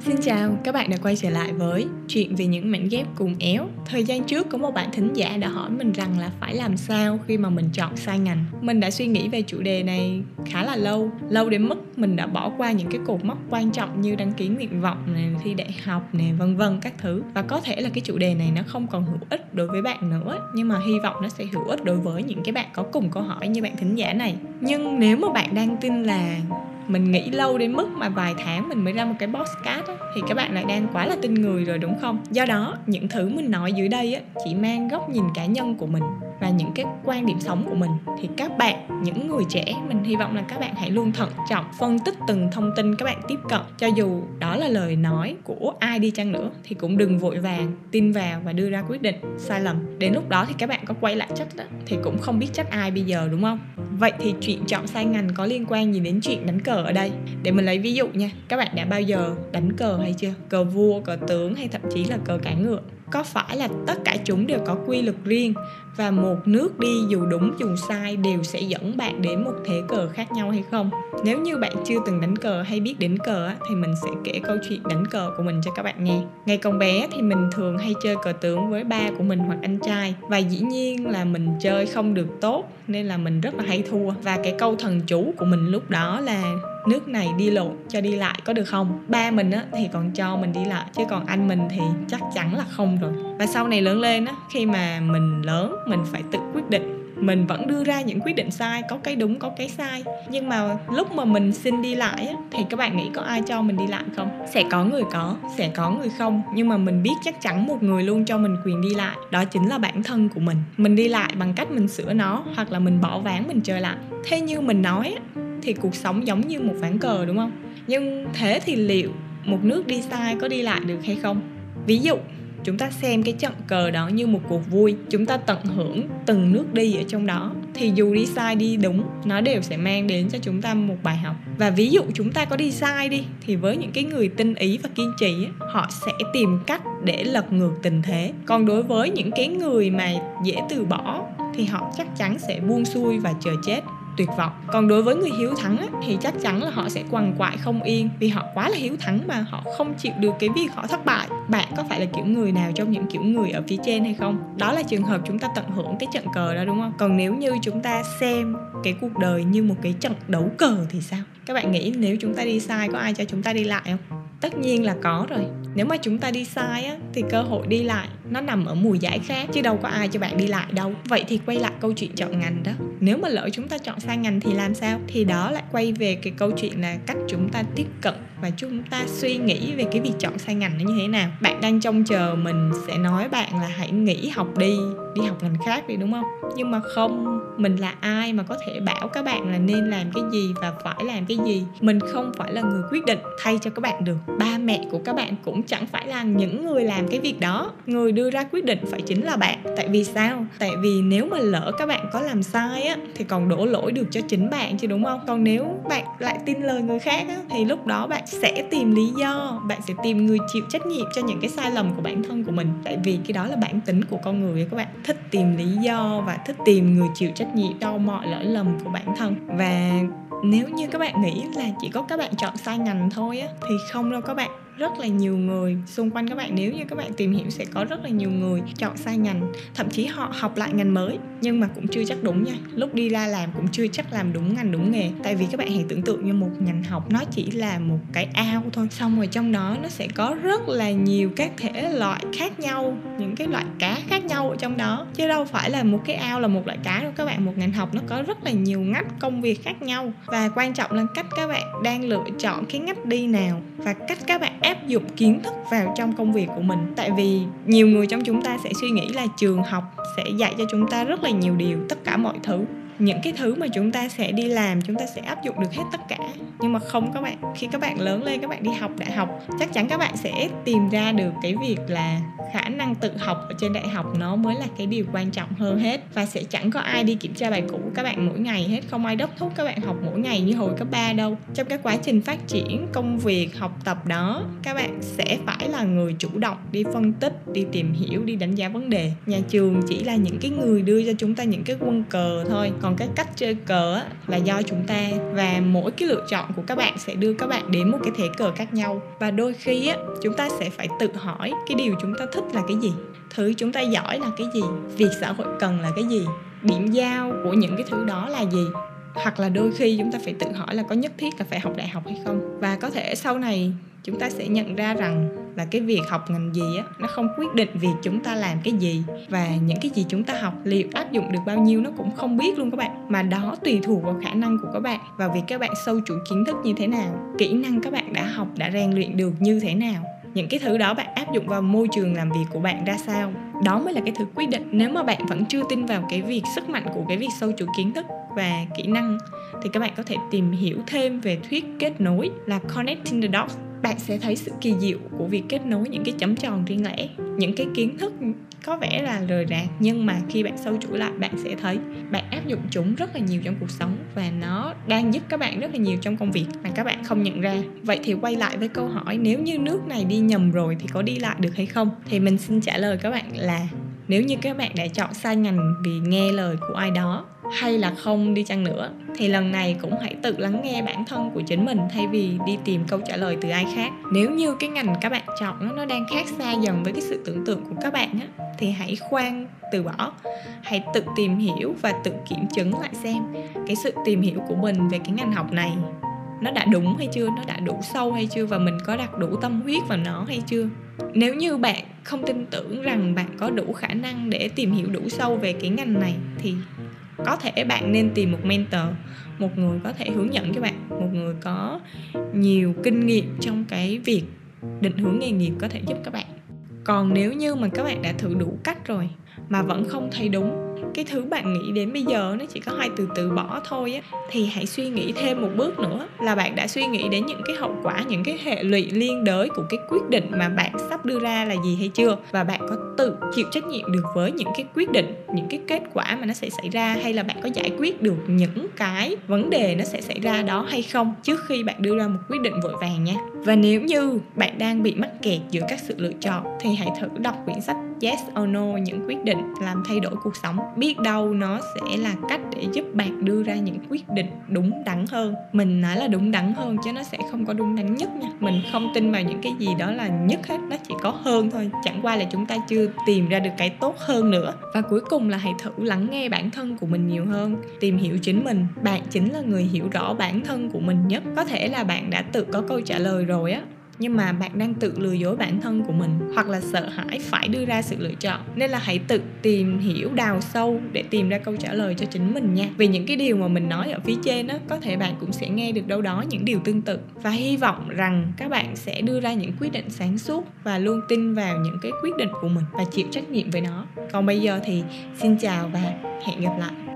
Xin chào, các bạn đã quay trở lại với chuyện về những mảnh ghép cùng éo. Thời gian trước có một bạn thính giả đã hỏi mình rằng là phải làm sao khi mà mình chọn sai ngành. Mình đã suy nghĩ về chủ đề này khá là lâu, lâu đến mức mình đã bỏ qua những cái cột mốc quan trọng như đăng ký nguyện vọng này, thi đại học này, vân vân các thứ. Và có thể là cái chủ đề này nó không còn hữu ích đối với bạn nữa, nhưng mà hy vọng nó sẽ hữu ích đối với những cái bạn có cùng câu hỏi như bạn thính giả này. Nhưng nếu mà bạn đang tin là mình nghĩ lâu đến mức mà vài tháng mình mới ra một cái podcast á, thì các bạn lại đang quá là tin người rồi đúng không? Do đó những thứ mình nói dưới đây á, chỉ mang góc nhìn cá nhân của mình và những cái quan điểm sống của mình. Thì các bạn những người trẻ mình hy vọng là các bạn hãy luôn thận trọng phân tích từng thông tin các bạn tiếp cận. Cho dù đó là lời nói của ai đi chăng nữa thì cũng đừng vội vàng tin vào và đưa ra quyết định sai lầm. Đến lúc đó thì các bạn có quay lại trách đó, thì cũng không biết trách ai bây giờ đúng không? Vậy thì chuyện chọn sai ngành có liên quan gì đến chuyện đánh cờ ở đây? Để mình lấy ví dụ nha các bạn đã bao giờ đánh cờ hay chưa? Cờ vua cờ tướng hay thậm chí là cờ cải ngựa? Có phải là tất cả chúng đều có quy luật riêng và một nước đi dù đúng dù sai đều sẽ dẫn bạn đến một thế cờ khác nhau hay không? Nếu như bạn chưa từng đánh cờ hay biết đến cờ thì mình sẽ kể câu chuyện đánh cờ của mình cho các bạn nghe. Ngày còn bé thì mình thường hay chơi cờ tướng với ba của mình hoặc anh trai. Và dĩ nhiên là mình chơi không được tốt, nên là mình rất là hay thua. Và cái câu thần chú của mình lúc đó là nước này đi lộn cho đi lại có được không? Ba mình á thì còn cho mình đi lại chứ còn anh mình thì chắc chắn là không rồi. Và sau này lớn lên á khi mà mình lớn mình phải tự quyết định. Mình vẫn đưa ra những quyết định sai có cái đúng có cái sai. Nhưng mà lúc mà mình xin đi lại á, thì các bạn nghĩ có ai cho mình đi lại không? Sẽ có người có sẽ có người không. Nhưng mà mình biết chắc chắn một người luôn cho mình quyền đi lại. Đó chính là bản thân của mình. Mình đi lại bằng cách mình sửa nó hoặc là mình bỏ ván mình chơi lại. Thế như mình nói á, thì cuộc sống giống như một ván cờ, đúng không? Nhưng thế thì liệu một nước đi sai có đi lại được hay không? Ví dụ, chúng ta xem cái trận cờ đó như một cuộc vui, chúng ta tận hưởng từng nước đi ở trong đó, thì dù đi sai đi đúng, nó đều sẽ mang đến cho chúng ta một bài học. Và ví dụ chúng ta có đi sai đi, thì với những cái người tinh ý và kiên trì họ sẽ tìm cách để lật ngược tình thế. Còn đối với những cái người mà dễ từ bỏ, thì họ chắc chắn sẽ buông xuôi và chờ chết tuyệt vọng. Còn đối với người hiếu thắng á, thì chắc chắn là họ sẽ quằn quại không yên vì họ quá là hiếu thắng mà họ không chịu được cái việc họ thất bại. Bạn có phải là kiểu người nào trong những kiểu người ở phía trên hay không? Đó là trường hợp chúng ta tận hưởng cái trận cờ đó đúng không? Còn nếu như chúng ta xem cái cuộc đời như một cái trận đấu cờ thì sao? Các bạn nghĩ nếu chúng ta đi sai có ai cho chúng ta đi lại không? Tất nhiên là có rồi nếu mà chúng ta đi sai á, thì cơ hội đi lại nó nằm ở mùi giải khác chứ đâu có ai cho bạn đi lại đâu. Vậy thì quay lại câu chuyện chọn ngành đó. Nếu mà lỡ chúng ta chọn sai ngành thì làm sao? Thì đó lại quay về cái câu chuyện là cách chúng ta tiếp cận và chúng ta suy nghĩ về cái việc chọn sai ngành nó như thế nào. Bạn đang trông chờ mình sẽ nói bạn là hãy nghỉ học đi đi học ngành khác đi, đúng không? Nhưng mà không, mình là ai mà có thể bảo các bạn là nên làm cái gì và phải làm cái gì. Mình không phải là người quyết định thay cho các bạn được. Ba mẹ của các bạn cũng chẳng phải là những người làm cái việc đó. Người đưa ra quyết định phải chính là bạn. Tại vì sao? Tại vì nếu mà lỡ các bạn có làm sai á, thì còn đổ lỗi được cho chính bạn chứ, đúng không? Còn nếu bạn lại tin lời người khác á, thì lúc đó bạn sẽ tìm lý do, bạn sẽ tìm người chịu trách nhiệm cho những cái sai lầm của bản thân của mình. Tại vì cái đó là bản tính của con người các bạn. Thích tìm lý do và thích tìm người chịu trách nhiệm cho mọi lỗi lầm của bản thân. Và nếu như các bạn nghĩ là chỉ có các bạn chọn sai ngành thôi á, thì không đâu các bạn rất là nhiều người. Xung quanh các bạn, nếu như các bạn tìm hiểu sẽ có rất là nhiều người chọn sai ngành. Thậm chí họ học lại ngành mới, nhưng mà cũng chưa chắc đúng nha. Lúc đi ra làm cũng chưa chắc làm đúng ngành, đúng nghề. Tại vì các bạn hãy tưởng tượng như một ngành học, nó chỉ là một cái ao thôi. Xong rồi trong đó nó sẽ có rất là nhiều các thể loại khác nhau, những cái loại cá khác nhau ở trong đó. Chứ đâu phải là một cái ao là một loại cá đâu các bạn. Một ngành học nó có rất là nhiều ngách công việc khác nhau. Và quan trọng là cách các bạn đang lựa chọn cái ngách đi nào và cách các bạn áp áp dụng kiến thức vào trong công việc của mình. Tại vì nhiều người trong chúng ta sẽ suy nghĩ là trường học sẽ dạy cho chúng ta rất là nhiều điều, tất cả mọi thứ những cái thứ mà chúng ta sẽ đi làm, chúng ta sẽ áp dụng được hết tất cả. Nhưng mà không, các bạn, khi các bạn lớn lên, các bạn đi học đại học, chắc chắn các bạn sẽ tìm ra được cái việc là khả năng tự học ở trên đại học nó mới là cái điều quan trọng hơn hết. Và sẽ chẳng có ai đi kiểm tra bài cũ các bạn mỗi ngày hết, không ai đốc thúc các bạn học mỗi ngày như hồi cấp 3 đâu. Trong cái quá trình phát triển công việc, học tập đó, các bạn sẽ phải là người chủ động đi phân tích, đi tìm hiểu, đi đánh giá vấn đề. Nhà trường chỉ là những cái người đưa cho chúng ta những cái quân cờ thôi. Còn còn cái cách chơi cờ á, là do chúng ta và mỗi cái lựa chọn của các bạn sẽ đưa các bạn đến một cái thế cờ khác nhau. Và đôi khi á chúng ta sẽ phải tự hỏi cái điều chúng ta thích là cái gì. Thứ chúng ta giỏi là cái gì việc xã hội cần là cái gì điểm giao của những cái thứ đó là gì. Hoặc là đôi khi chúng ta phải tự hỏi là có nhất thiết là phải học đại học hay không. Và có thể sau này chúng ta sẽ nhận ra rằng là cái việc học ngành gì á, nó không quyết định việc chúng ta làm cái gì. Và những cái gì chúng ta học liệu áp dụng được bao nhiêu nó cũng không biết luôn các bạn. Mà đó tùy thuộc vào khả năng của các bạn và việc các bạn sâu chuỗi kiến thức như thế nào, kỹ năng các bạn đã học, đã rèn luyện được như thế nào. Những cái thứ đó bạn áp dụng vào môi trường làm việc của bạn ra sao. Đó mới là cái thứ quyết định. Nếu mà bạn vẫn chưa tin vào cái việc sức mạnh của cái việc sâu chuỗi kiến thức và kỹ năng, thì các bạn có thể tìm hiểu thêm về thuyết kết nối là connecting the dots bạn sẽ thấy sự kỳ diệu của việc kết nối những cái chấm tròn riêng lẻ, những cái kiến thức có vẻ là rời rạc, nhưng mà khi bạn sâu chuỗi lại, bạn sẽ thấy bạn áp dụng chúng rất là nhiều trong cuộc sống và nó đang giúp các bạn rất là nhiều trong công việc mà các bạn không nhận ra. Vậy thì quay lại với câu hỏi, nếu như nước này đi nhầm rồi thì có đi lại được hay không? Thì mình xin trả lời các bạn là, nếu như các bạn đã chọn sai ngành vì nghe lời của ai đó hay là không đi chăng nữa, thì lần này cũng hãy tự lắng nghe bản thân của chính mình thay vì đi tìm câu trả lời từ ai khác. Nếu như cái ngành các bạn chọn nó đang khác xa dần với cái sự tưởng tượng của các bạn á, thì hãy khoan từ bỏ. Hãy tự tìm hiểu và tự kiểm chứng lại xem cái sự tìm hiểu của mình về cái ngành học này, nó đã đúng hay chưa, nó đã đủ sâu hay chưa và mình có đặt đủ tâm huyết vào nó hay chưa. Nếu như bạn không tin tưởng rằng bạn có đủ khả năng để tìm hiểu đủ sâu về cái ngành này, thì có thể bạn nên tìm một mentor, một người có thể hướng dẫn cho bạn, một người có nhiều kinh nghiệm trong cái việc định hướng nghề nghiệp có thể giúp các bạn. Còn nếu như mà các bạn đã thử đủ cách rồi mà vẫn không thấy đúng cái thứ bạn nghĩ đến bây giờ nó chỉ có hai từ từ bỏ thôi á. Thì hãy suy nghĩ thêm một bước nữa, là bạn đã suy nghĩ đến những cái hậu quả, những cái hệ lụy liên đới của cái quyết định mà bạn sắp đưa ra là gì hay chưa? Và bạn có tự chịu trách nhiệm được với những cái quyết định, những cái kết quả mà nó sẽ xảy ra, hay là bạn có giải quyết được những cái vấn đề nó sẽ xảy ra đó hay không trước khi bạn đưa ra một quyết định vội vàng nha? Và nếu như bạn đang bị mắc kẹt giữa các sự lựa chọn, thì hãy thử đọc quyển sách yes or no, những quyết định làm thay đổi cuộc sống. Biết đâu nó sẽ là cách để giúp bạn đưa ra những quyết định đúng đắn hơn. Mình nói là đúng đắn hơn chứ nó sẽ không có đúng đắn nhất nha. Mình không tin vào những cái gì đó là nhất hết, nó chỉ có hơn thôi. Chẳng qua là chúng ta chưa tìm ra được cái tốt hơn nữa. Và cuối cùng là hãy thử lắng nghe bản thân của mình nhiều hơn, tìm hiểu chính mình. Bạn chính là người hiểu rõ bản thân của mình nhất. Có thể là bạn đã tự có câu trả lời rồi á nhưng mà bạn đang tự lừa dối bản thân của mình, hoặc là sợ hãi phải đưa ra sự lựa chọn. Nên là hãy tự tìm hiểu đào sâu để tìm ra câu trả lời cho chính mình nha. Vì những cái điều mà mình nói ở phía trên á, có thể bạn cũng sẽ nghe được đâu đó những điều tương tự. Và hy vọng rằng các bạn sẽ đưa ra những quyết định sáng suốt và luôn tin vào những cái quyết định của mình và chịu trách nhiệm với nó. Còn bây giờ thì xin chào và hẹn gặp lại.